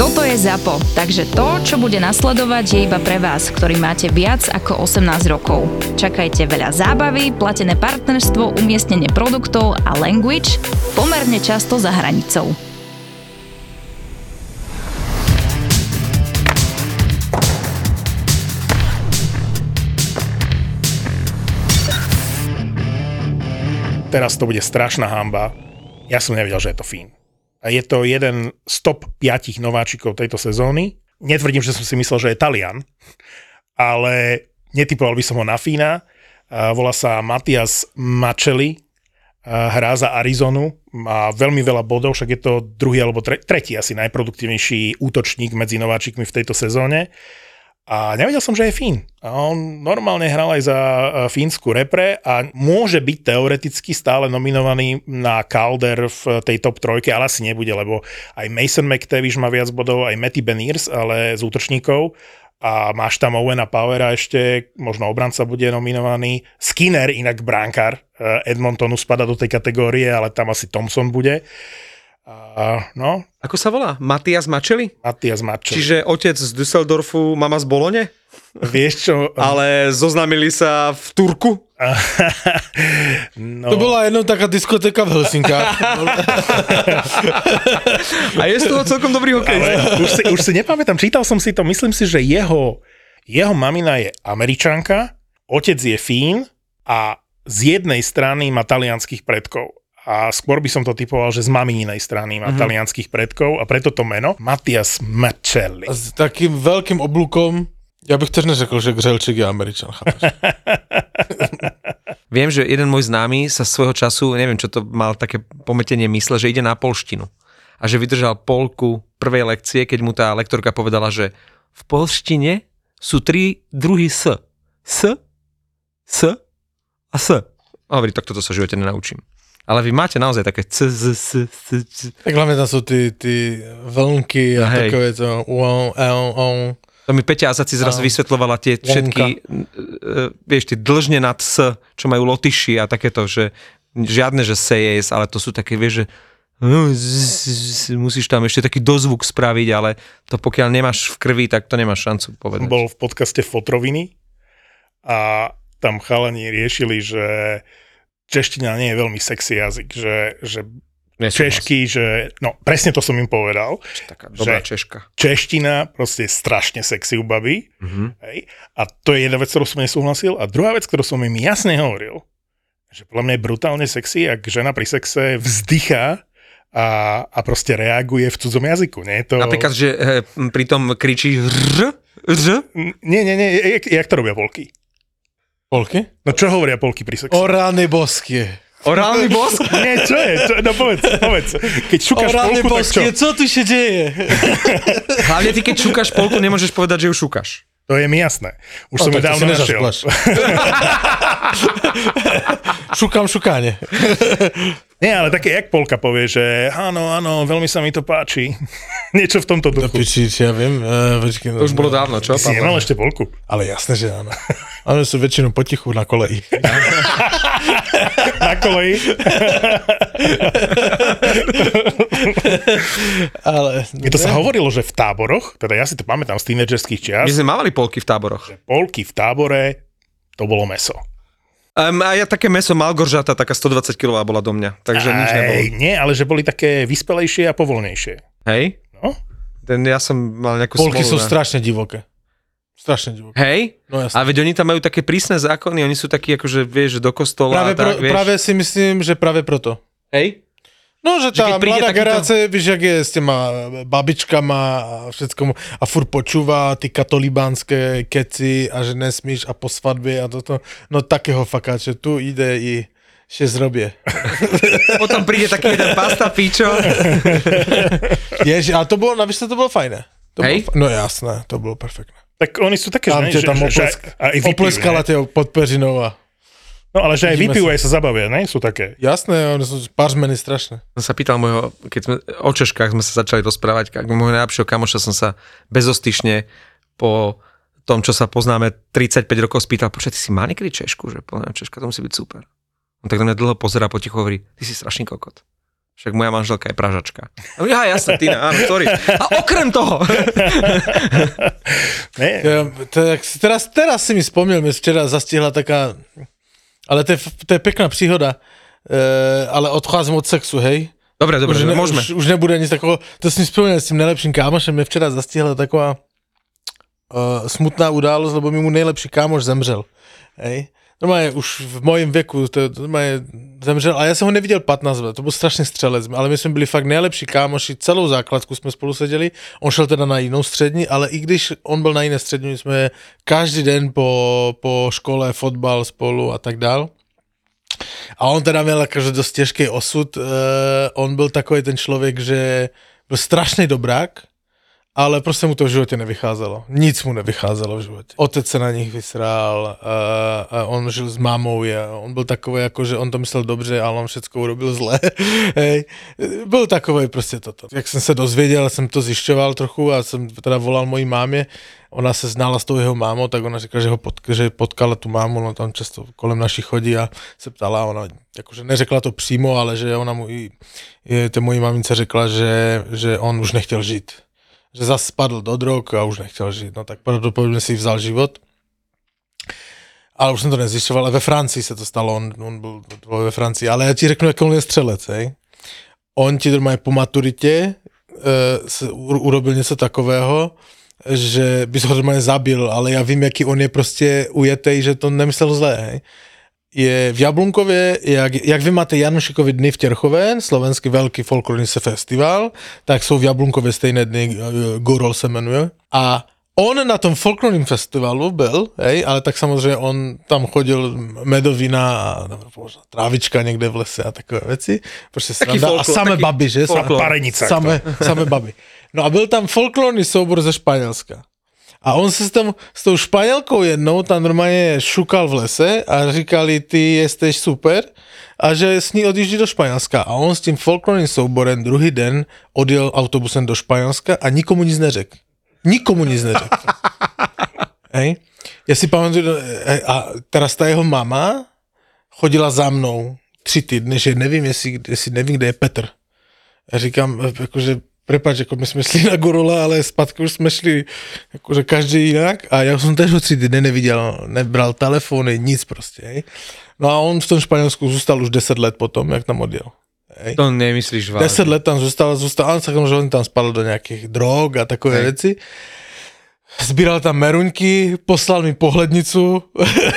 Toto je ZAPO, takže to, čo bude nasledovať, je iba pre vás, ktorý máte viac ako 18 rokov. Čakajte veľa zábavy, platené partnerstvo, umiestnenie produktov a language pomerne často za hranicou. Teraz to bude strašná hamba. Ja som nevedel, že je to Fín. A je to jeden z top 5 nováčikov tejto sezóny. Netvrdím, že som si myslel, že je Talian, ale netypoval by som ho na Fína. Volá sa Matias Mačeli, hrá za Arizonu, má veľmi veľa bodov, však je to druhý alebo tre, tretí asi najproduktívnejší útočník medzi nováčikmi v tejto sezóne. A nevedel som, že je Fín. A on normálne hral aj za e, fínsku repre a môže byť teoreticky stále nominovaný na Calder v tej top trojke, ale asi nebude, lebo aj Mason McTavish má viac bodov, aj Matty Beniers, ale z útočníkov a máš tam Owena Powera ešte, možno obranca bude nominovaný. Skinner, inak bránkar e, Edmontonu spada do tej kategórie, ale tam asi Thompson bude. A, no, Ako sa volá? Matias Mačeli? Matias Mačel. Čiže otec z Düsseldorfu, mama z Bolone? Vieš čo? Ale zoznámili sa v Turku? no, To bola jednou taká diskotéka v Helsinkách. A je z toho celkom dobrý hokej. už, si, už si nepamätám, čítal som si to, myslím si, že jeho, jeho mamina je Američanka, otec je Fín a z jednej strany má talianských predkov. A skôr by som to typoval, že z mamininej strany má mm-hmm. talianských predkov a preto to meno Matias Macelli. S takým veľkým oblúkom, ja bych teď neřekl, že Gřelčík je Američan, chápeš? Viem, že jeden môj známy sa svojho času, neviem čo to mal také pometenie mysle, že ide na polštinu. A že vydržal polku prvej lekcie, keď mu tá lektorka povedala, že v polštine sú tri druhy S. S, S a S. A hovorí, tak toto sa v živote nenaučím. Ale vy máte naozaj také C, Z, S, S, S. Tak hlavne tam sú ty, ty vlnky a Hej. takové to uon, eon, on. To mi Peťa Azaci zraz Áno. vysvetlovala tie všetky, e, e, vieš, tie dlžne nad S, čo majú lotyši a takéto, že žiadne, že sejes, ale to sú také, vieš, že no, musíš tam ešte taký dozvuk spraviť, ale to pokiaľ nemáš v krvi, tak to nemáš šancu povedať. Bol v podcaste Fotroviny a tam chalani riešili, že čeština nie je veľmi sexy jazyk, že, že češky, že, no presne to som im povedal, Taká dobrá že- češka. čeština proste je strašne sexy u baby. Mhm. Hej? A to je jedna vec, ktorú som nesúhlasil. A druhá vec, ktorú som im jasne hovoril, že podľa mňa je brutálne sexy, ak žena pri sexe vzdychá a, a proste reaguje v cudzom jazyku. Nie? To... Napríklad, že e, pri tom kričíš r, r, Nie, nie, nie, jak, jak to robia polky? Polky? No čo hovoria polky pri sexe? O rány boskie. orálny bosk. Nie, čo je? Čo, no povedz, povedz. Keď šukáš rány polku, tak čo? boskie, co tu się dzieje? Hlavne ty, keď šukáš polku, nemôžeš povedať, že ju šukáš. To je mi jasné. Už O, som ju dávno našiel. Šukám šukáne. Nie, ale také, jak polka povie, že áno, áno, veľmi sa mi to páči. Niečo v tomto Do duchu. piči, či ja viem. Uh, počkej, To už bolo dávno, čo? Ty si nemal ešte polku. Ale jasné, že áno. Áno, sú väčšinou potichu na koleji. Na koleji. Ale... Je to sa hovorilo, že v táboroch, teda ja si to pamätám z tínedžerských čias, My sme mávali polky v táboroch. polky v tábore, to bolo meso. Um, a ja také meso Malgoržata, taká 120 kg bola do mňa, takže nič nebolo. Nie, ale že boli také vyspelejšie a povolnejšie. Hej? No? Ten, ja som mal nejakú Polky sú na- strašne divoké. Strašne divoké. Hej? No A jasné. veď oni tam majú také prísne zákony, oni sú takí akože, vieš, že do kostola Práve, a tak, pro, vieš. práve si myslím, že práve proto. Hej? No, že tá príde mladá takýto- generácia, vieš, jak je s těma babičkama a všetko mu- a furt počúva ty katolibánske keci a že nesmíš a po svadbě a toto. No takého fakáče, tu ide i še zrobie. Potom príde taký jeden pasta pičo. Ježi, a to bolo, navíc to bolo fajné. To Hej? Bolo, no jasné, to bylo perfektné. Tak oni sú také, Tam že, že, tam že, že, oplesk, aj vypijú, opleskala tě pod peřinou a No ale že aj vypijú, sa. aj sa zabavia, ne? Sú také. jasné, oni sú pařmeny strašné. Som sa pýtal môjho, keď sme o Češkách sme sa začali rozprávať, ak môjho najlepšieho kamoša som sa bezostyšne po tom, čo sa poznáme 35 rokov spýtal, počkaj, ty si má niekedy Češku, že mňa Češka to musí byť super. On tak na mňa dlho pozera, potichu hovorí, ty si strašný kokot. Však moja manželka je Pražačka. A ja, jasne, Tina, áno, sorry. A okrem toho, Ne? Ja, si- teraz, teraz si mi vzpomněl, mi včera zastihla taká, ale to je, to je pěkná příhoda, e, ale odcházím od sexu, hej. Dobre, dobre, už, ne, môžeme. Už, už nebude nic takového. To si vzpomněl s tím nejlepším kámošem, mě včera zastihla taková uh, smutná událost, lebo mi mu nejlepší kámoš zemřel. Hej. Normálně už v mojím věku to, to normálně zemřel, a já jsem ho neviděl 15 let, to byl strašný střelec, ale my jsme byli fakt nejlepší kámoši, celou základku jsme spolu seděli, on šel teda na jinou střední, ale i když on byl na jiné střední, jsme každý den po, po škole fotbal spolu a tak dál. A on teda měl jakože dost těžký osud. Uh, on byl takový ten člověk, že byl strašný dobrák, ale prostě mu to v životě nevycházelo. Nic mu nevycházelo v životě. Otec se na nich vysrál, uh, uh, on žil s mámou, je, on byl takový, jako, že on to myslel dobře, ale on všechno urobil zle. Hej. Byl takový prostě toto. Jak jsem se dozvěděl, jsem to zjišťoval trochu a jsem teda volal mojí mámě, ona se znala s tou jeho mámou, tak ona říkala, že ho pot, že potkala tu mámu, no tam často kolem naší chodí a se ptala, ona jakože neřekla to přímo, ale že ona mu i, i té mojí mamince řekla, že, že on už nechtěl žít. Že zase spadl do drog a už nechtěl žít. No tak pravděpodobně si vzal život. Ale už jsem to nezjišťoval, ale ve Francii se to stalo, on, on byl, byl ve Francii. Ale já ti řeknu, jak on je střelec, hej. On ti normálně po maturitě u- urobil něco takového, že bys ho normálně zabil, ale já vím, jaký on je prostě ujetej, že to nemyslel zlé, hej. Je v Jablunkově, jak, jak vy máte Janušikovi dny v Těrchové, slovenský velký folklorní se festival, tak jsou v Jablunkově stejné dny, eh, Gorol se jmenuje. A on na tom folklorním festivalu byl, hej, ale tak samozřejmě on tam chodil medovina a možná trávička někde v lese a takové věci. Prostě sranda. a folklor, samé taký baby, že? folklor. Parenica. Samé, samé baby. No a byl tam folklorní soubor ze Španělska. A on se s, tam, s tou Španělkou jednou tam normálně šukal v lese a říkali, ty jesteś super a že s ní odjíždí do Španělska. A on s tím folklorním souborem druhý den odjel autobusem do Španělska a nikomu nic neřekl. Nikomu nic neřekl. Hej? Já si pamatuju, eh, a teraz ta jeho mama chodila za mnou tři týdny, že nevím, jestli, jestli nevím, kde je Petr. Já říkám, eh, jakože, prepač, jako my jsme šli na Gorola, ale zpátky už jsme šli jakože každý jinak a já jsem tež ho tři týdny neviděl, nebral telefony, nic prostě. Hej. No a on v tom Španělsku zůstal už 10 let potom, jak tam odjel. Hej. to nemyslíš vážne. 10 let tam zůstal, zůstal, ale samozřejmě on tam spadl do nějakých drog a takové Hej. věci. Zbíral tam meruňky, poslal mi pohlednicu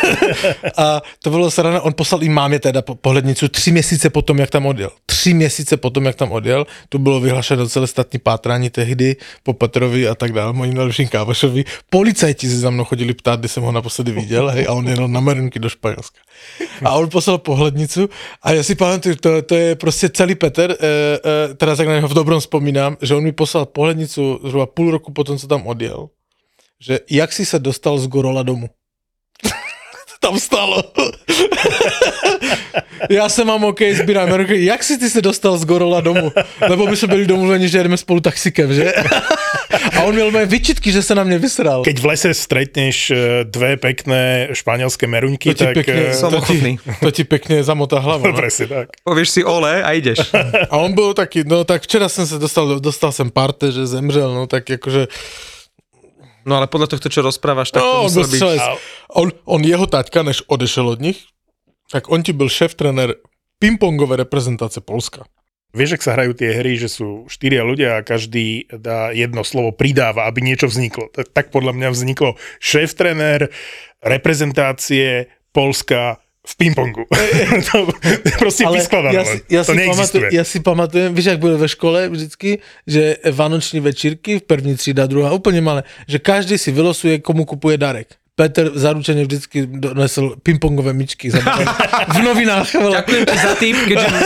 a to bylo srana, on poslal i mámě teda po- pohlednicu tři měsíce potom, jak tam odjel. Tři měsíce potom, jak tam odjel, tu bylo vyhlašeno celé statní pátrání tehdy po Petrovi a tak dále, mojím dalším kávošovi. Policajti se za mnou chodili ptát, kdy jsem ho naposledy viděl, hej, a on jel na meruňky do Španělska. A on poslal pohlednicu a já si pamatuju, to, to je prostě celý Petr, e, e, teda tak na něho v dobrom vzpomínám, že on mi poslal pohlednicu zhruba půl roku potom, co tam odjel že jak si se dostal z Gorola domů. Tam stalo. Já jsem mám OK, sbírám ruky. Jak si ty se dostal z Gorola domů? Lebo my jsme byli domluveni, že jedeme spolu taxikem, že? A on měl moje vyčitky, že se na mě vysral. Keď v lese stretneš e, dve pekné španielské meruňky, To ti tak... pekne, e, som to ti, to ti pekne zamotá hlavu. No? Presne tak. Povieš si ole a ideš. A on byl taky, no tak včera jsem se dostal, dostal jsem parte, že zemřel, no tak jakože, No ale podľa tohto, čo rozprávaš, tak to no on byl musel byť... On, on, jeho taťka, než odešel od nich, tak on ti byl šéf trenér pingpongové reprezentace Polska. Vieš, ak sa hrajú tie hry, že sú štyria ľudia a každý dá jedno slovo, pridáva, aby niečo vzniklo. Tak, tak podľa mňa vzniklo šéf-trenér reprezentácie Polska v pingpongu. to je proste Ale vyskladané. já len. si, já, to si pamatuju, já si pamatuju, víš, jak bylo ve škole vždycky, že vánoční večírky, první třída, druhá, úplně malé, že každý si vylosuje, komu kupuje darek. Peter zaručene vždycky donesol pingpongové myčky. v novinách. vole. Ďakujem ti za tým, keďže uh,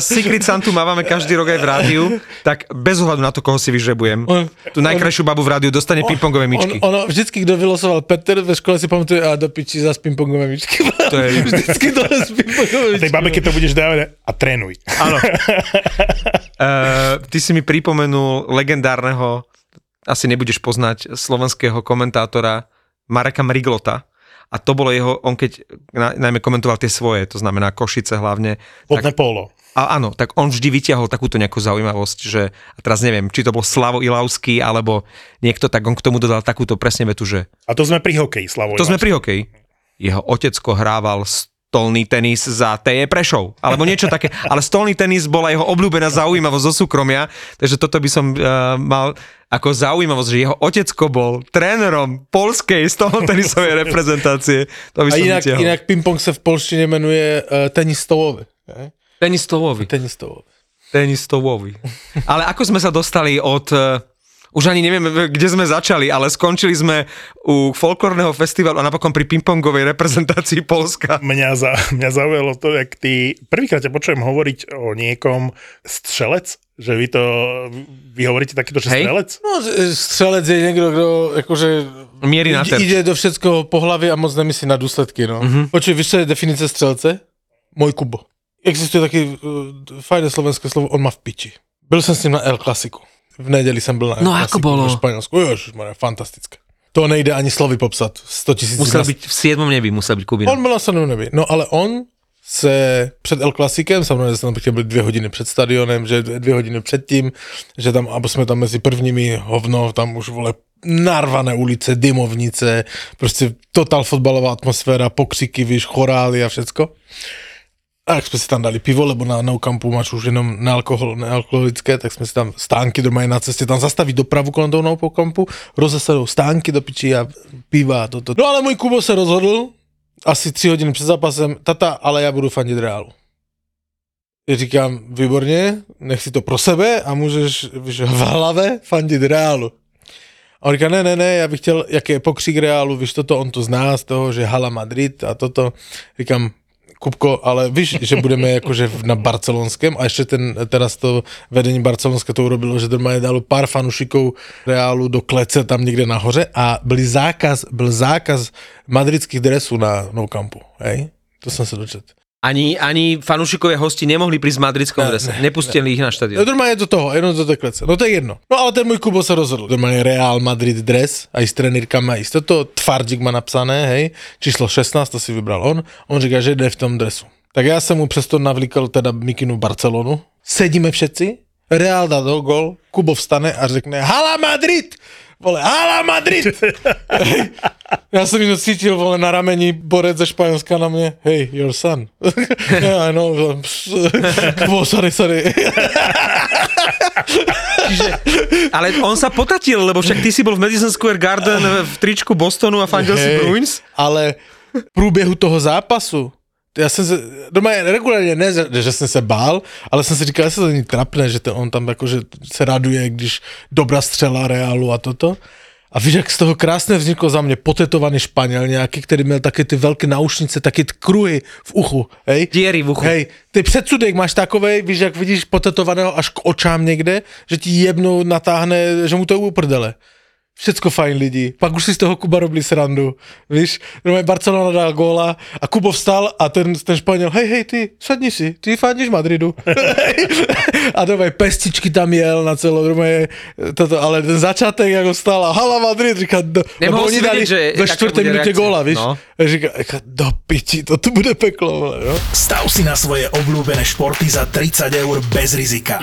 Secret Santu mávame každý rok aj v rádiu, tak bez ohľadu na to, koho si vyžrebujem, On- tú najkrajšiu babu v rádiu dostane pingpongové myčky. On, ono, vždycky, kto vylosoval Peter, ve škole si pamatuje, a do piči zas pingpongové myčky. To je- vždycky dones pingpongové Tej myčky. babe, keď to budeš dávať a trénuj. Áno. Uh, ty si mi pripomenul legendárneho, asi nebudeš poznať, slovenského komentátora Mareka Mriglota. A to bolo jeho, on keď na, najmä komentoval tie svoje, to znamená Košice hlavne. Vodné Tak, polo. a áno, tak on vždy vyťahol takúto nejakú zaujímavosť, že, a teraz neviem, či to bol Slavo Ilavský, alebo niekto, tak on k tomu dodal takúto presne vetu, že A to sme pri hokeji, Slavo. to sme pri hokeji. Jeho otecko hrával stolný tenis za TE Prešov, alebo niečo také. Ale stolný tenis bola jeho obľúbená zaujímavosť zo súkromia, takže toto by som uh, mal ako zaujímavosť, že jeho otecko bol trénerom polskej stolnotenisovej reprezentácie. To by A som inak, vytiahol. inak ping-pong sa v polštine menuje uh, tenis stolový. Tenis stolový. Tenis stolový. Tenis stolový. Ale ako sme sa dostali od... eh, už ani neviem, kde sme začali, ale skončili sme u folklórneho festivalu a napokon pri pingpongovej reprezentácii Polska. Mňa, za, mňa zaujalo to, jak ty, prvýkrát ťa počujem hovoriť o niekom strelec, že vy to, vy hovoríte takýto, že Hej. strelec? No, že strelec je niekto, kto akože Mierí na ide, terč. ide do všetkoho po hlave a moc nemyslí na dôsledky. No. Mm-hmm. Počuj, víš, čo je definícia strelce? Môj Kubo. Existuje také uh, fajné slovenské slovo, on má v piči. Byl som s ním na El Clasiku. V nedeli som byl na No, ako bolo? v Španielsku. Ježišmarja, fantastické. To nejde ani slovy popsat. 100 tisíc Musel na- byť v 7. nebi, musel byť Kubina. On byl na sedmém nebi. No ale on se před El Klasikem, samozřejmě jsem tam být dvě hodiny před stadionem, že dvě hodiny předtím, že tam, aby jsme tam mezi prvními hovno, tam už vole narvané ulice, dymovnice, prostě total fotbalová atmosféra, pokřiky, víš, chorály a všecko. A jak jsme si tam dali pivo, lebo na no campu máš už jenom nealkohol, nealkoholické, tak jsme si tam stánky doma na cestě, tam zastaví dopravu kolem toho no campu, rozesadou stánky do piči a piva a toto. No ale můj Kubo se rozhodl, asi tři hodiny před zápasem, tata, ale já budu fandit Reálu. Já říkám, výborně, nech si to pro sebe a můžeš víš, v hlave fandit Reálu. A on říká, ne, ne, ne, já bych chtěl, jaký je pokřik Reálu, víš toto, on to zná z toho, že Hala Madrid a toto. Říkám, Kupko, ale víš, že budeme jakože na barcelonském a ještě ten, teraz to vedení barcelonské to urobilo, že je dalo pár fanušikov Reálu do klece tam někde nahoře a byl zákaz, byl zákaz madridských dresů na Nou Campu, hej? To jsem se dočet. Ani, ani fanúšikovia hosti nemohli prísť v madridskom Ne, drese. ne, Nepustili ich na No, štadión. doma je do toho, jenom do té klece. No to je jedno. No ale ten můj Kubo se rozhodl. Doma je Real Madrid dres, aj s trenérkami, aj s toto. Tvardík má napsané, hej, číslo 16, to si vybral on. On říká, že jde v tom dresu. Tak já jsem mu přesto navlíkal teda mikinu Barcelonu. Sedíme všetci, Real dá do gol, Kubo vstane a řekne Hala Madrid! Vole, Hala Madrid! Já jsem jenom cítil, vole, na rameni borec ze Španělska na mě, hey, your son. yeah, I know. Kubo, sorry, sorry. Ale on sa potatil, lebo však ty si bol v Madison Square Garden v tričku Bostonu a fandil si Hej, Bruins. Ale v průběhu toho zápasu, já jsem se, doma je regulárně ne, že jsem se bál, ale jsem si říkal, že to není trapné, že to on tam jakože se raduje, když dobrá střela Realu a toto. A víš, jak z toho krásně vzniklo za mě potetovaný Španěl nějaký, který měl taky ty velké naušnice, taky ty kruhy v uchu, hej? Diery v uchu. Hej, ty předsudek máš takovej, víš, jak vidíš potetovaného až k očám někde, že ti jednou natáhne, že mu to je uprdele. Všecko fajn lidi. Pak už si z toho Kuba robili srandu. Víš, Barcelona dal góla a Kubo vstal a ten, ten Španěl, hej, hej, ty, sadni si, ty fandíš Madridu. a normálně pestičky tam jel na celou, normálně toto, ale ten začátek, jak ho stál a hala Madrid, říká, do, lebo oni dali že ve čtvrté minúte góla, víš. No. Říká, do piči, to tu bude peklo, vole, no. Stav si na svoje obľúbené športy za 30 eur bez rizika.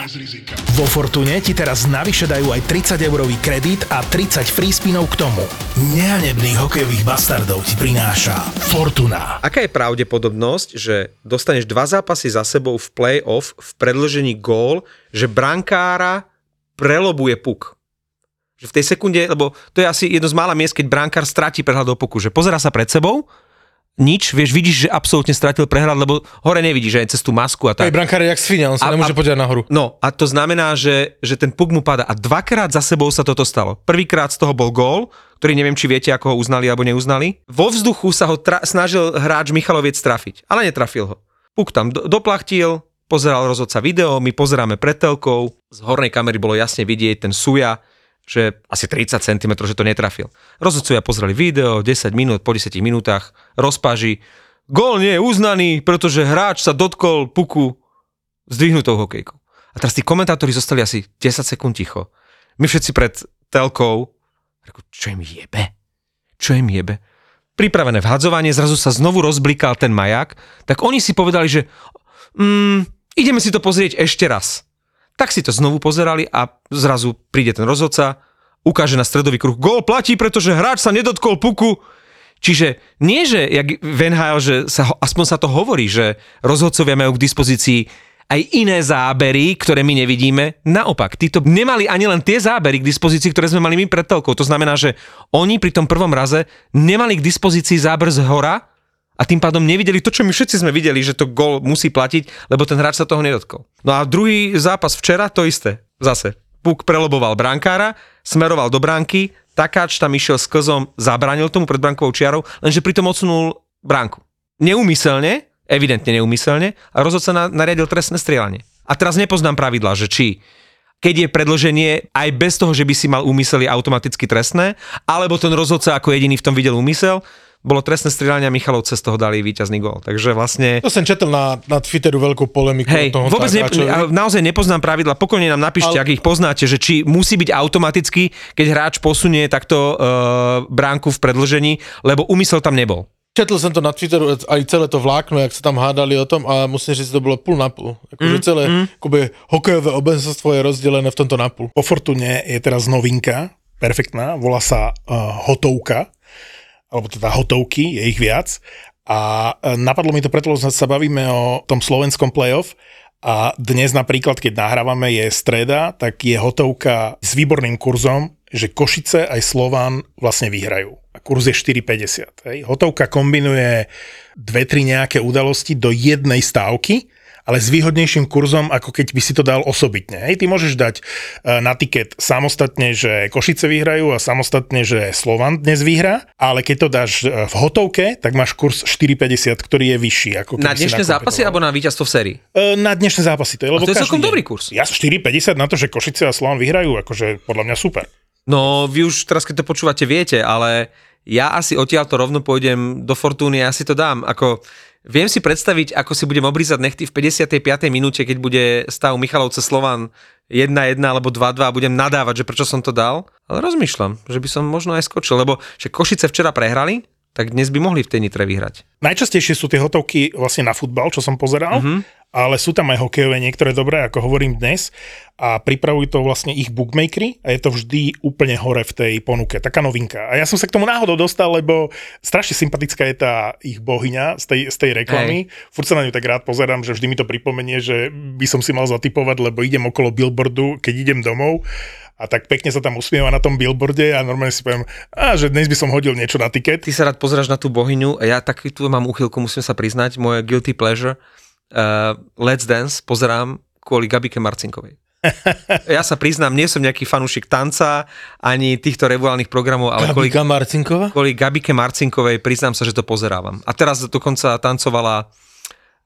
Vo Fortune ti teraz navyše dajú aj 30 eurový kredit a 30 free spinov k tomu. Nehanebných hokejových bastardov ti prináša Fortuna. Aká je pravdepodobnosť, že dostaneš dva zápasy za sebou v play-off v predložení gól, že brankára prelobuje puk? Že v tej sekunde, lebo to je asi jedno z mála miest, keď brankár stratí prehľad do puku, že pozera sa pred sebou, nič, vieš, vidíš, že absolútne stratil prehľad, lebo hore nevidíš, že aj cez tú masku a Hej, tak. brankár je jak svinia, on sa A- nemôže podívať nahoru. No a to znamená, že, že ten puk mu pada a dvakrát za sebou sa toto stalo. Prvýkrát z toho bol gól, ktorý neviem, či viete, ako ho uznali alebo neuznali. Vo vzduchu sa ho tra- snažil hráč Michaloviec trafiť, ale netrafil ho. Puk tam do- doplachtil, pozeral rozhodca video, my pozeráme pred telkou, z hornej kamery bolo jasne vidieť ten suja, že asi 30 cm, že to netrafil. Rozhodcovia pozreli video, 10 minút, po 10 minútach, rozpáži. Gól nie je uznaný, pretože hráč sa dotkol puku zdvihnutou hokejkou. A teraz tí komentátori zostali asi 10 sekúnd ticho. My všetci pred telkou, čo im jebe? Čo im jebe? Pripravené vhadzovanie, zrazu sa znovu rozblikal ten maják, tak oni si povedali, že mm, ideme si to pozrieť ešte raz. Tak si to znovu pozerali a zrazu príde ten rozhodca, ukáže na stredový kruh, gól platí, pretože hráč sa nedotkol puku. Čiže nie, že jak NHL, že sa, aspoň sa to hovorí, že rozhodcovia majú k dispozícii aj iné zábery, ktoré my nevidíme. Naopak, títo nemali ani len tie zábery k dispozícii, ktoré sme mali my pred telkou. To znamená, že oni pri tom prvom raze nemali k dispozícii záber z hora a tým pádom nevideli to, čo my všetci sme videli, že to gol musí platiť, lebo ten hráč sa toho nedotkol. No a druhý zápas včera, to isté. Zase. Puk preloboval brankára, smeroval do bránky, takáč tam išiel s klzom, zabránil tomu pred brankovou čiarou, lenže pritom odsunul bránku. Neumyselne, evidentne neumyselne, a rozhodca na, nariadil trestné strieľanie. A teraz nepoznám pravidla, že či keď je predloženie aj bez toho, že by si mal úmysel, automaticky trestné, alebo ten rozhodca ako jediný v tom videl úmysel, bolo trestné strieľanie a Michalovce z toho dali víťazný gól. Takže vlastne... To som četl na, na Twitteru veľkú polemiku Hej, toho vôbec ne, Takáčovi. a naozaj nepoznám pravidla, pokojne nám napíšte, Ale- ak ich poznáte, že či musí byť automaticky, keď hráč posunie takto uh, bránku v predlžení, lebo úmysel tam nebol. Četl som to na Twitteru, aj celé to vlákno, jak sa tam hádali o tom a musím říct, že to bolo pol na pol. Akože Mm, celé akoby, hokejové obenstvo je rozdelené v tomto na pol. Po Fortune je teraz novinka, perfektná, volá sa uh, Hotovka, alebo teda Hotovky, je ich viac. A uh, napadlo mi to preto, lebo sa bavíme o tom slovenskom playoff a dnes napríklad, keď nahrávame, je streda, tak je Hotovka s výborným kurzom, že Košice aj Slován vlastne vyhrajú. A kurz je 4,50. Hej. Hotovka kombinuje dve, tri nejaké udalosti do jednej stávky, ale s výhodnejším kurzom, ako keď by si to dal osobitne. Hej, ty môžeš dať e, na tiket samostatne, že Košice vyhrajú a samostatne, že Slovan dnes vyhrá, ale keď to dáš e, v hotovke, tak máš kurz 4,50, ktorý je vyšší. Ako Na dnešné zápasy alebo na víťazstvo v sérii? E, Na dnešné zápasy to je, lebo to je celkom deň. dobrý kurz. Ja 4,50 na to, že Košice a Slovan vyhrajú, akože podľa mňa super. No, vy už teraz, keď to počúvate, viete, ale ja asi odtiaľ to rovno pôjdem do Fortúny a ja si to dám. Ako, viem si predstaviť, ako si budem obrízať nechty v 55. minúte, keď bude stav Michalovce Slovan 1-1 alebo 2-2 a budem nadávať, že prečo som to dal. Ale rozmýšľam, že by som možno aj skočil, lebo že Košice včera prehrali, tak dnes by mohli v tej Nitre vyhrať. Najčastejšie sú tie hotovky vlastne na futbal, čo som pozeral, ale sú tam aj hokejové niektoré dobré, ako hovorím dnes a pripravujú to vlastne ich bookmakery a je to vždy úplne hore v tej ponuke, taká novinka. A ja som sa k tomu náhodou dostal, lebo strašne sympatická je tá ich bohyňa z tej, z tej reklamy. Furt sa na ňu tak rád pozerám, že vždy mi to pripomenie, že by som si mal zatypovať, lebo idem okolo billboardu, keď idem domov a tak pekne sa tam usmieva na tom billboarde a normálne si poviem, a že dnes by som hodil niečo na tiket. Ty sa rád pozráš na tú bohyňu a ja taký tu mám úchylku, musím sa priznať, moje guilty pleasure. Uh, Let's Dance pozerám kvôli Gabike Marcinkovej. Ja sa priznám, nie som nejaký fanúšik tanca, ani týchto revuálnych programov, ale kvôli, Gabika Marcinková? kvôli Gabike Marcinkovej priznám sa, že to pozerávam. A teraz dokonca tancovala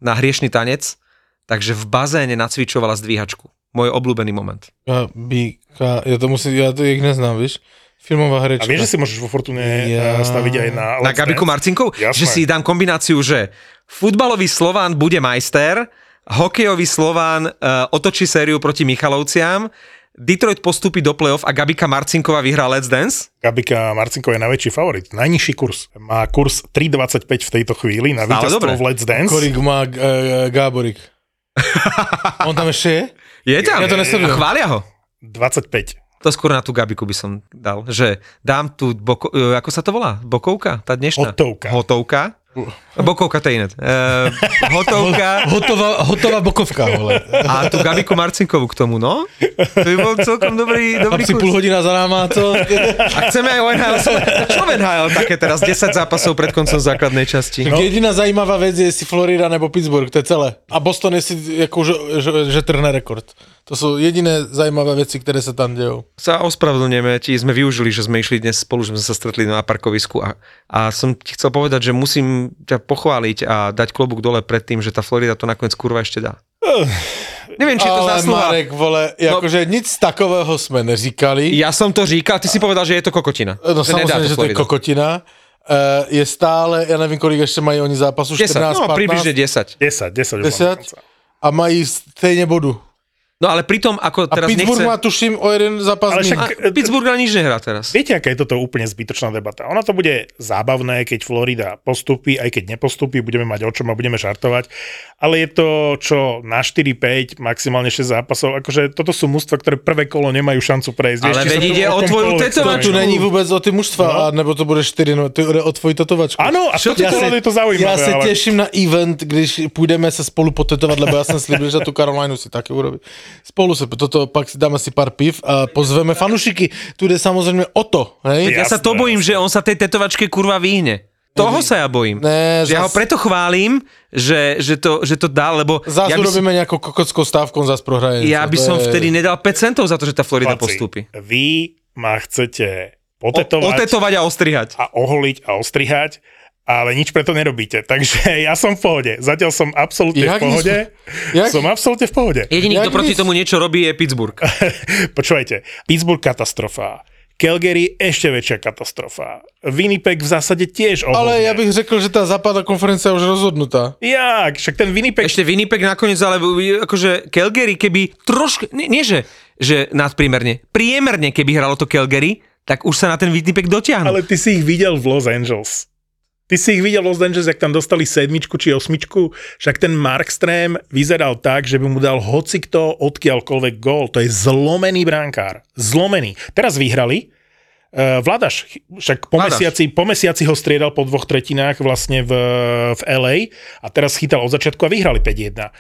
na hriešný tanec, takže v bazéne nacvičovala zdvíhačku. Môj obľúbený moment. Gabika, ja to musím, ja to ich neznám, víš? Filmová A herečka. vieš, že si môžeš vo Fortune Ja. ja. staviť aj na Na Gabiku? Marcinkov? Jasné. Že si dám kombináciu, že futbalový Slován bude majster, hokejový Slován uh, otočí sériu proti Michalovciam, Detroit postupí do playoff a Gabika Marcinková vyhrá Let's Dance? Gabika Marcinková je najväčší favorit. Najnižší kurz. Má kurz 3,25 v tejto chvíli na Stále víťazstvo dobre. v Let's Dance. Kolik má uh, Gáborik? On tam ešte je? Je tam? Ja to nesledujem. A chvália ho? 25. To skôr na tú Gabiku by som dal, že dám tu, boko, e, ako sa to volá? Bokovka? Tá dnešná? Hotovka. Hotovka. Bokovka to je iné. Uh, hotovka Hotová, hotová bokovka, vole. a tú Gabiku Marcinkovú k tomu, no? To by bol celkom dobrý, dobrý pol kurz. hodina za náma, to... A chceme aj o NHL. Čo NHL také teraz 10 zápasov pred koncom základnej časti? No. Jediná zajímavá vec je si Florida nebo Pittsburgh, to je celé. A Boston je si ako, že, že, že trhne rekord. To sú jediné zaujímavé veci, ktoré sa tam dejú. Sa ospravedlňujeme, ti sme využili, že sme išli dnes spolu, že sme sa stretli na parkovisku a, a som ti chcel povedať, že musím ťa pochváliť a dať klobúk dole pred tým, že tá Florida to nakoniec kurva ešte dá. Neviem, či je to Ale zásluha. Marek, vole, No. akože nic takového sme neříkali. Ja som to říkal, ty si povedal, že je to kokotina. No Že samozrejme, že to je kokotina. Uh, je stále, ja neviem, kolik ešte majú oni zápasu, 10, 14, no 15, približne 10. 10, 10. 10 a mají stejne bodu. No ale pritom, ako A teraz Pittsburgh nechce... má tuším o jeden zápas Ale však-. A Pittsburgh ani nič nehrá teraz. Viete, aká je toto úplne zbytočná debata? Ono to bude zábavné, keď Florida postupí, aj keď nepostupí, budeme mať o čom a budeme žartovať, ale je to čo na 4-5, maximálne 6 zápasov, akože toto sú mužstva, ktoré prvé kolo nemajú šancu prejsť. Ale sa veď to ide o tvoju tetovačku. Tu není vôbec o tie mužstva, no. nebo to bude 4, no, to je o tvoji tetovačku. Áno, a toto Ja ja se, je to zaujímavé. ja sa ale... teším na event, když půjdeme se spolu potetovať, lebo ja som slíbil, že tú Karolajnu si také urobí. Spolu sa, toto pak si dáme si pár piv a pozveme fanušiky. Tu ide samozrejme o to, hej? Ja sa to Jasné, bojím, že on sa tej tetovačke kurva vyhne. Toho sa ja bojím. Ne, že ja ho zas- preto chválim, že, že, to, že to dá, lebo Zás ja by, som, urobíme nejakou kokockou stávkou, zás prohraje. ja by som je- vtedy nedal 5 centov za to, že tá Florida Chlapci, postúpi. Vy ma chcete O, potetovať otetovať a ostrihať. a oholiť a ostrihať, ale nič preto nerobíte. Takže ja som v pohode. Zatiaľ som absolútne Jak v pohode. Jak? Som absolútne v pohode. Jediný, kto proti tomu niečo robí, je Pittsburgh. Počúvajte, Pittsburgh katastrofa. Calgary ešte väčšia katastrofa. Winnipeg v zásade tiež ohodne. Ale ja bych řekl, že tá západná konferencia je už rozhodnutá. Jak? Však ten Winnipeg... Ešte Winnipeg nakoniec, ale akože Calgary, keby trošku, nie, nie že, že nadprímerne, priemerne, keby hralo to Calgary, tak už sa na ten Winnipeg dotiahnu. Ale ty si ich videl v Los Angeles. Ty si ich videl Los Angeles, jak tam dostali sedmičku či osmičku, však ten Markström vyzeral tak, že by mu dal hocikto odkiaľkoľvek gól. To je zlomený brankár. Zlomený. Teraz vyhrali. Uh, Vladaš, však po Vladaš. mesiaci, po mesiaci ho striedal po dvoch tretinách vlastne v, v LA a teraz chytal od začiatku a vyhrali 5-1.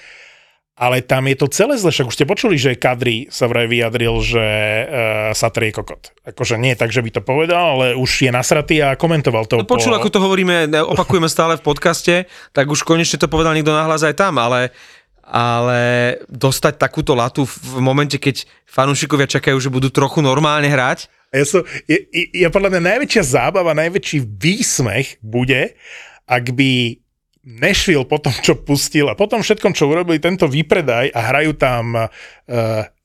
Ale tam je to celé zle, však už ste počuli, že Kadri sa vraj vyjadril, že uh, Satr je kokot. Akože nie tak, že by to povedal, ale už je nasratý a komentoval to. No počul, ako to hovoríme, opakujeme stále v podcaste, tak už konečne to povedal niekto nahlas aj tam, ale, ale dostať takúto latu v momente, keď fanúšikovia čakajú, že budú trochu normálne hrať, Ja, som, je, je podľa mňa najväčšia zábava, najväčší výsmech bude, ak by Nashville po tom, čo pustil a potom všetkom, čo urobili tento výpredaj a hrajú tam uh,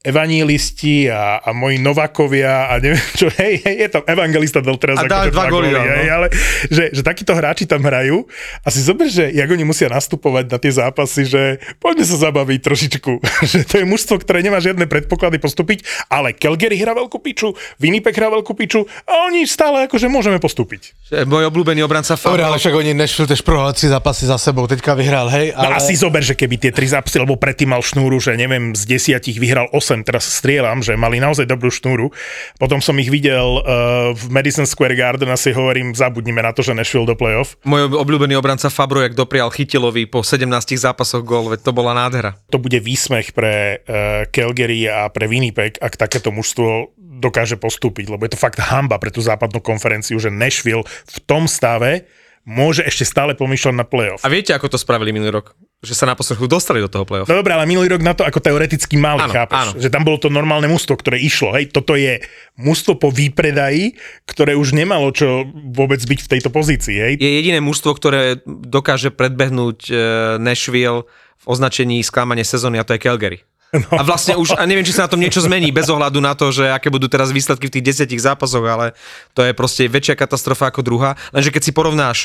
evanílisti a, a moji Novakovia a neviem čo, hej, hej, je tam evangelista dal teraz A akože dva góly, hej, ale že, že takíto hráči tam hrajú a si zober, že jak oni musia nastupovať na tie zápasy, že poďme sa zabaviť trošičku, že to je mužstvo, ktoré nemá žiadne predpoklady postúpiť, ale Calgary hrá veľkú piču, Winnipeg hrá veľkú piču a oni stále akože môžeme postúpiť. že môj obľúbený obranca Dobre, ale však oni Nashville tež prohrali tri zápasy za sebou, teďka vyhral, hej, No ale... a si zober, že keby tie tri zápasy, lebo predtým mal šnúru, že neviem, z desiatich vyhral 8, teraz strieľam, že mali naozaj dobrú šnúru. Potom som ich videl uh, v Madison Square Garden a si hovorím, zabudnime na to, že Nashville do playoff. môj obľúbený obranca Fabro, jak doprial Chytilovi po 17 zápasoch gól, veď to bola nádhera. To bude výsmech pre uh, Calgary a pre Winnipeg, ak takéto mužstvo dokáže postúpiť, lebo je to fakt hamba pre tú západnú konferenciu, že Nashville v tom stave môže ešte stále pomýšľať na playoff. A viete, ako to spravili minulý rok? Že sa na posledku dostali do toho play-off. No dobré, ale minulý rok na to ako teoreticky mali, Áno, chápeš? áno. Že tam bolo to normálne mužstvo, ktoré išlo. Hej, toto je mužstvo po výpredaji, ktoré už nemalo čo vôbec byť v tejto pozícii. Hej. Je jediné mužstvo, ktoré dokáže predbehnúť e, Nashville v označení sklamanie sezóny a to je Calgary. No. A vlastne už, a neviem, či sa na tom niečo zmení, bez ohľadu na to, že aké budú teraz výsledky v tých desiatich zápasoch, ale to je proste väčšia katastrofa ako druhá. Lenže keď si porovnáš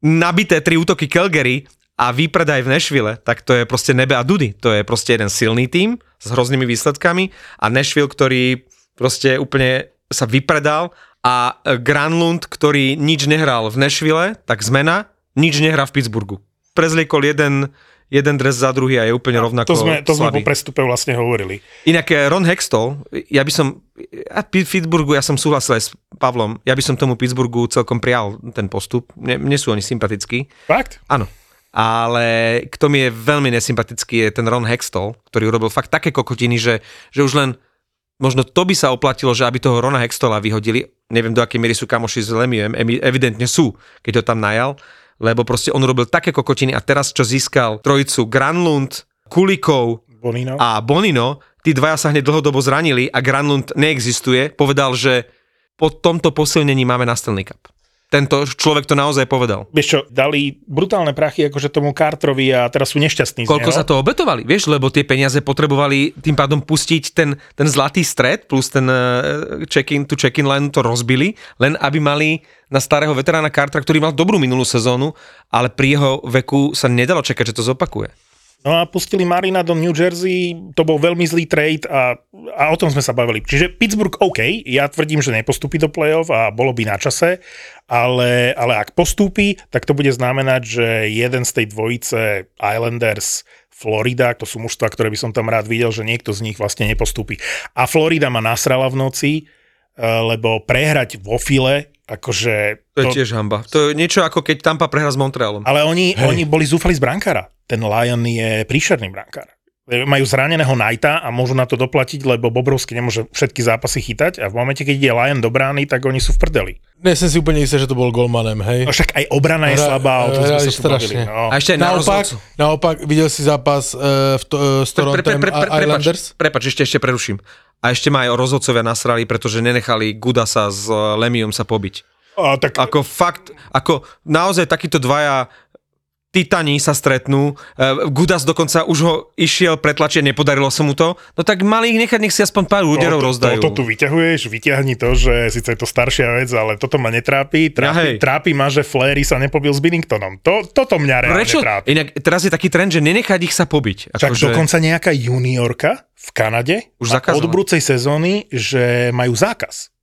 nabité tri útoky Calgary a výpredaj v Nashville, tak to je proste nebe a dudy. To je proste jeden silný tím s hroznými výsledkami a Nashville, ktorý proste úplne sa vypredal a Granlund, ktorý nič nehral v Nashville, tak zmena, nič nehrá v Pittsburghu. Prezliekol jeden, jeden dres za druhý a je úplne rovnako To sme, to sme slabý. po prestupe vlastne hovorili. Inak eh, Ron Hextol, ja by som, a Pi- Pittsburghu, ja som súhlasil aj s Pavlom, ja by som tomu Pittsburghu celkom prial ten postup, mne, mne sú oni sympatickí, Fakt? áno. Ale kto mi je veľmi nesympatický je ten Ron Hextol, ktorý urobil fakt také kokotiny, že, že už len možno to by sa oplatilo, že aby toho Rona Hextola vyhodili. Neviem, do akej miery sú kamoši s Lemiem, emi- evidentne sú, keď ho tam najal, lebo proste on urobil také kokotiny a teraz, čo získal trojicu Granlund, Kulikov Bonino? a Bonino, tí dvaja sa hneď dlhodobo zranili a Granlund neexistuje, povedal, že po tomto posilnení máme nastelný kap. Tento človek to naozaj povedal. Vieš čo, dali brutálne prachy akože tomu Carterovi a teraz sú nešťastní Koľko z neho. sa to obetovali, vieš, lebo tie peniaze potrebovali tým pádom pustiť ten, ten zlatý stred plus ten uh, check-in, tu check-in line to rozbili, len aby mali na starého veterána Cartera, ktorý mal dobrú minulú sezónu, ale pri jeho veku sa nedalo čakať, že to zopakuje. No a pustili Marina do New Jersey, to bol veľmi zlý trade a, a o tom sme sa bavili. Čiže Pittsburgh OK, ja tvrdím, že nepostúpi do play-off a bolo by na čase, ale, ale ak postúpi, tak to bude znamenať, že jeden z tej dvojice Islanders Florida, to sú mužstva, ktoré by som tam rád videl, že niekto z nich vlastne nepostúpi. A Florida ma nasrala v noci, eh, lebo prehrať vo file, akože... To je tiež hamba. To je niečo ako keď Tampa prehra s Montrealom. Ale oni, oni boli zúfali z brankára. Ten Lion je príšerný brankár. Majú zraneného Knighta a môžu na to doplatiť, lebo Bobrovský nemôže všetky zápasy chytať a v momente, keď ide Lion do brány, tak oni sú v prdeli. Nie, som si úplne istý, že to bol golmanem, hej. No však aj obrana je slabá, o tom sme sa tu bavili. No. A ešte aj na Naopak, videl si zápas uh, v to, uh, s Torontem a Islanders? prepač, ešte, ešte preruším. A ešte ma aj rozhodcovia nasrali, pretože nenechali Gudasa s eh, Lemium sa pobiť. A, tak Ako fakt, ako naozaj takíto dvaja titani sa stretnú, eh, Gudas dokonca už ho išiel pretlačiť, nepodarilo sa mu to, no tak mali ich nechať, nech si aspoň pár úderov to, rozdajú. To, to tu vyťahuješ, vyťahni to, že síce je to staršia vec, ale toto ma netrápi. Ja, Trápi, hej. trápi ma, že Flery sa nepobil s Binningtonom. To, toto mňa reálne Prečo? trápi. Inak teraz je taký trend, že nenechať ich sa pobiť. Však Akože- dokonca nejaká juniorka v Kanade Už od budúcej sezóny, že majú zákaz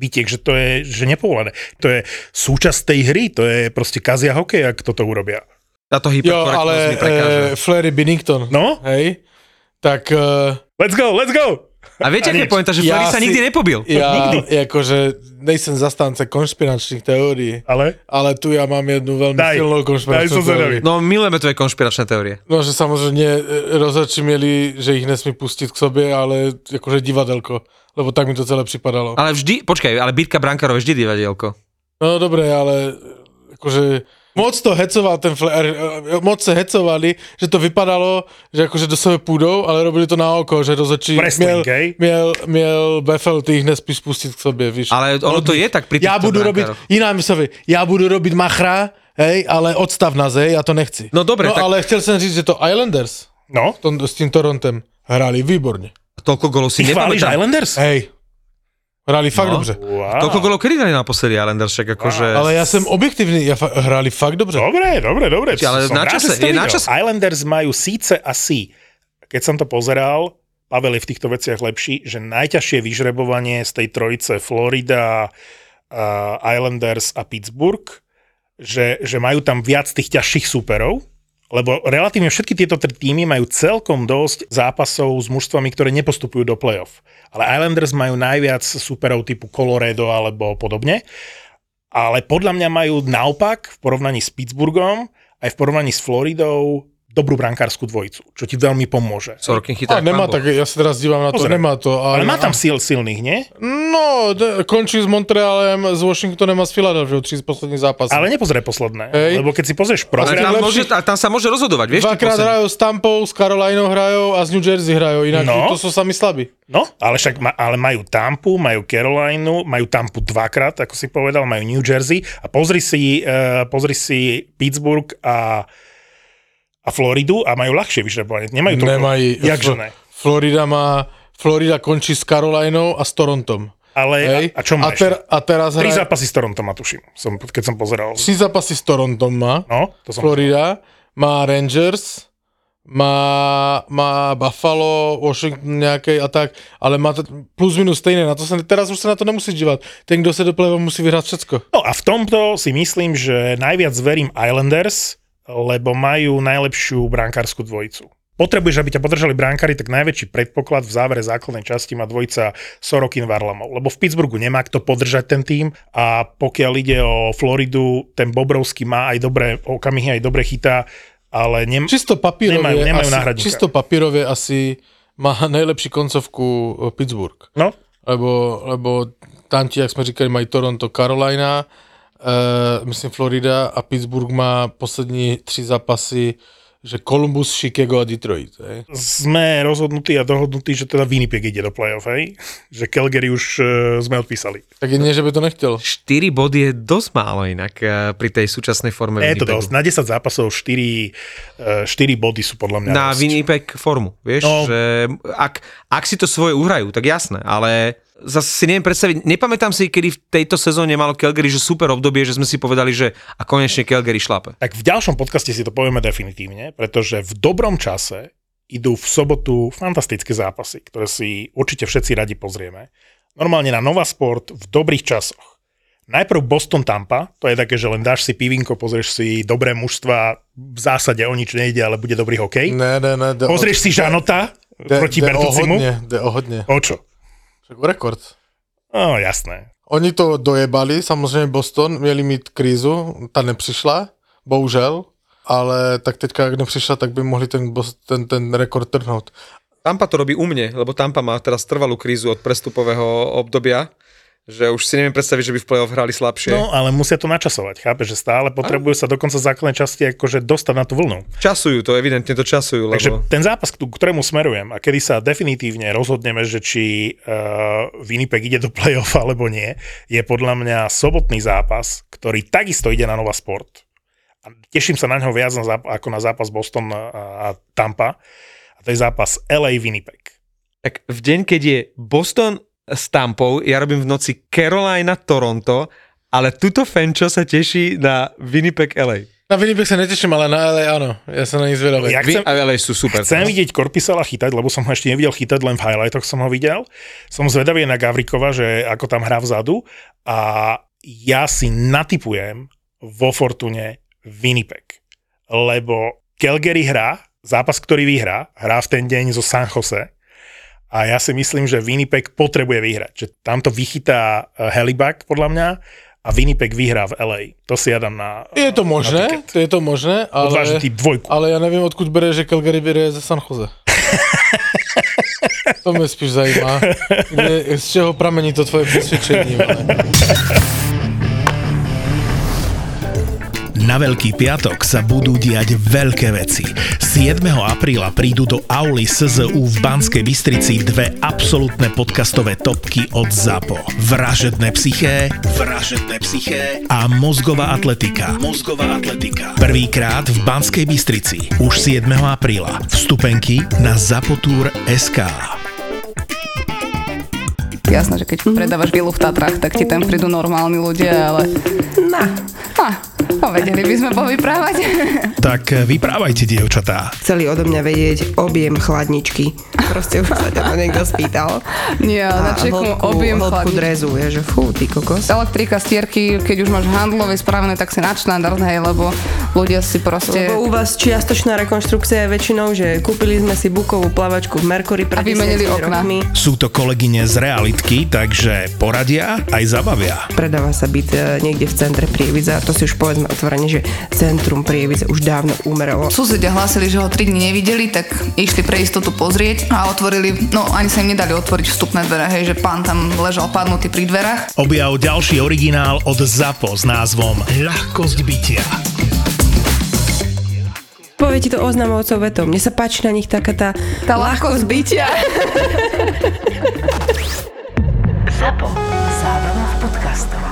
bytiek, že to je že nepovolené. To je súčasť tej hry, to je proste kazia hokej, ak toto urobia. Táto Jo, hyperkorektnosť ale mi prekáža. uh, Flery Binnington, No, hej, tak uh, let's go, let's go! A viete, a aká je nič. pointa, že Ja Flery sa si- nikdy nepobil. ja Nikdy. akože nejsem zastánce konšpiračných teórií, Ale ale tu ja mám jednu veľmi Daj, silnú daj konšpiračnú zvedavý. teóriu. No, milujeme tvoje konšpiračné teórie. No, že samozrejme e, rozhodči mieli, že ich nesmí pustiť k sobě, ale akože divadelko, lebo tak mi to celé připadalo. Ale vždy, počkaj, ale bitka brankárov je vždy divadielko. No dobre, ale akože moc to hecoval ten Flair, e, moc se hecovali, že to vypadalo, že akože do sebe půjdou, ale robili to na oko, že rozhodčí měl, hej? měl, měl Befel, ty ich nespíš pustit k sobě, víš. Ale ono to je tak pri ja budu robiť, iná myslovi, ja budu robiť machra, hej, ale odstav nás, hej, ja to nechci. No dobre, no, tak- ale chcel som říct, že to Islanders no, tom, s tým Torontem hrali výborne. Toľko golov si nepamätám. Islanders? Hej, hrali fakt No. dobře. Wow. Toľko golov kedy dali naposledy Islanders, však akože... Ale ja som objektivný, ja fa- hrali fakt dobře. Dobre, dobre, dobre. Ale Som na čase, je na čase. Islanders majú síce asi, keď som to pozeral, Pavel je v týchto veciach lepší, že najťažšie vyžrebovanie z tej trojice Florida, uh, Islanders a Pittsburgh, že, že majú tam viac tých ťažších súperov, lebo relatívne všetky tieto tri týmy majú celkom dosť zápasov s mužstvami, ktoré nepostupujú do play-off. Ale Islanders majú najviac súperov typu Colorado alebo podobne. Ale podľa mňa majú naopak v porovnaní s Pittsburghom aj v porovnaní s Floridou dobrú brankárskú dvojicu, čo ti veľmi pomôže. Sorokin A chytá jak nemá tak, ja sa teraz dívam na to, Pozeraj. nemá to. Ale má tam sil silných, nie? No, d- končí s Montrealem, s Washingtonem a s Philadelphia, tri z posledných zápasov. Ale nepozeraj posledné. Hej. Lebo keď si pozrieš Ale program, tam, lepší- môže, a tam sa môže rozhodovať, vieš? Dvakrát hrajú s Tampou, s Carolinou hrajú a s New Jersey hrajú, inak No. to sú sami slabí. No, ale však ma, ale majú Tampu, majú Carolinu, majú Tampu dvakrát, ako si povedal, majú New Jersey a pozri si, uh, pozri si Pittsburgh a, a Floridu a majú ľahšie vyžrebovanie. Nemajú to. Nemají. Jakže ne? Florida má, Florida končí s Carolinou a s Torontom. Ale Hej. a, a čo a, má ter, ešte? a teraz Tri hraje, zápasy s Torontom, ma tuším, som, keď som pozeral. Tři zápasy s Torontom má. No, to som Florida, má Rangers, má, má Buffalo, Washington nejakej a tak, ale má to plus minus stejné, na to sa, teraz už sa na to nemusí dívať. Ten, kdo sa do musí vyhrať všetko. No a v tomto si myslím, že najviac verím Islanders, lebo majú najlepšiu brankárskú dvojicu. Potrebuješ, aby ťa podržali brankári, tak najväčší predpoklad v závere základnej časti má dvojica Sorokin Varlamov. Lebo v Pittsburghu nemá kto podržať ten tým a pokiaľ ide o Floridu, ten Bobrovský má aj dobré okamihy, aj dobre chytá, ale nem... Čisto Nemajú- nemajú asi, náhradníka. čisto papírovie asi má najlepší koncovku eh, Pittsburgh. No, Lebo, lebo tam ti, jak sme říkali, mají Toronto, Carolina, uh, myslím Florida a Pittsburgh má poslední tři zápasy že Columbus, Chicago a Detroit. Hej. Sme rozhodnutí a dohodnutí, že teda Winnipeg ide do play-off, hej? Že Calgary už uh, sme odpísali. Tak je nie, že by to nechtěl. 4 body je dosť málo inak eh, pri tej súčasnej forme Je to dosť. Na 10 zápasov 4, uh, 4 body sú podľa mňa Na dosť. Winnipeg formu, vieš, No. že ak, ak si to svoje uhrajú, tak jasné, ale zase si neviem predstaviť, nepamätám si, kedy v tejto sezóne malo Calgary, že super obdobie, že sme si povedali, že a konečne Calgary šlape. Tak v ďalšom podcaste si to povieme definitívne, pretože v dobrom čase idú v sobotu fantastické zápasy, ktoré si určite všetci radi pozrieme. Normálne na Nova Sport v dobrých časoch. Najprv Boston Tampa, to je také, že len dáš si pivinko, pozrieš si dobré mužstva, v zásade o nič nejde, ale bude dobrý hokej. Ne, ne, ne. Pozrieš si Žanota jde, proti jde o Bertucimu. hodně, jde o hodně. O čo? Však rekord. No jasné. Oni to dojebali, samozřejmě Boston, měli mít krízu, ta nepřišla, bohužel, ale tak teďka, jak nepřišla, tak by mohli ten, ten, ten rekord trhnout. Tampa to robí u mne, lebo Tampa má teraz trvalú krízu od prestupového obdobia, že už si neviem predstaviť, že by v play-off hrali slabšie. No, ale musia to načasovať, chápeš, že stále potrebujú sa dokonca základnej časti akože dostať na tú vlnu. Časujú to, evidentne to časujú, lebo... Takže ten zápas, k ktorému smerujem a kedy sa definitívne rozhodneme, že či uh, Winnipeg ide do play-off alebo nie, je podľa mňa sobotný zápas, ktorý takisto ide na Nova Sport. A teším sa na ňo viac na záp- ako na zápas Boston a a Tampa. A to je zápas LA Winnipeg. Tak v deň, keď je Boston s Tampou, ja robím v noci Carolina, Toronto, ale tuto Fenčo sa teší na Winnipeg LA. Na Winnipeg se neteším, ale na LA ano, já jsem na ní zvědavý. Ja chcem- a LA sú super. Chcem vidieť Korpisela chytať, lebo som ho ešte nevidel chytať, len v highlightoch som ho videl. Som zvedavý na Gavrikova, že ako tam hrá vzadu a ja si natypujem vo Fortune Winnipeg. Lebo Calgary hrá, zápas, ktorý vyhrá, hrá v ten deň zo San Jose a ja si myslím, že Winnipeg potrebuje vyhrať. Že tamto vychytá eh, Helibak, podľa mňa, a Winnipeg vyhrá v LA. To si ja dám na... Je to možné, tiket. je to možné, Odvážny ale, typ dvojku. ale já nevím, odkud bere, že Calgary vyhraje ze San Jose. to mě spíš zajímá. Kde, z čeho pramení to tvoje přesvědčení? Na Veľký piatok sa budú diať veľké veci. 7. apríla prídu do Auly SZU v Banskej Bystrici dve absolútne podcastové topky od ZAPO. Vražedné psyché, vražedné psyché a mozgová atletika. Mozgová atletika. Prvýkrát v Banskej Bystrici. Už 7. apríla. Vstupenky na zapotur.sk. Jasné, že keď predávaš vilu v Tatrách, tak ti tam prídu normálni ľudia, ale... Na. Ha, no vedeli by sme povyprávať. Tak eh, vyprávajte, dievčatá. chceli odo mňa vedieť objem chladničky. Proste už sa ťa to niekto spýtal. Nie, na čeku objem hĺbku drezu, je, že fú, ty kokos. Elektrika, stierky, keď už máš handlové spravené, tak si načnádar, hej, lebo ľudia si proste... Lebo u vás čiastočná rekonštrukcia je väčšinou, že kúpili sme si bukovú plavačku v Mercury pred A vymenili 10 okná. rokmi. Sú to kolegyne z realitky, takže poradia aj zabavia. Predáva sa byt e, niekde v centre Prievidza, to si už povedzme otvorene, že centrum Prievidza už dávno umeralo. Susedia hlásili, že ho 3 dní nevideli, tak išli pre istotu pozrieť a a otvorili, no ani sa im nedali otvoriť vstupné dvere, hej, že pán tam ležal padnutý pri dverách. Objav ďalší originál od ZAPO s názvom Ľahkosť bytia. Povie ti to oznamovcov vetou. Mne sa páči na nich taká tá... Tá ľahkosť bytia. ZAPO. Zábrná v podcastovách.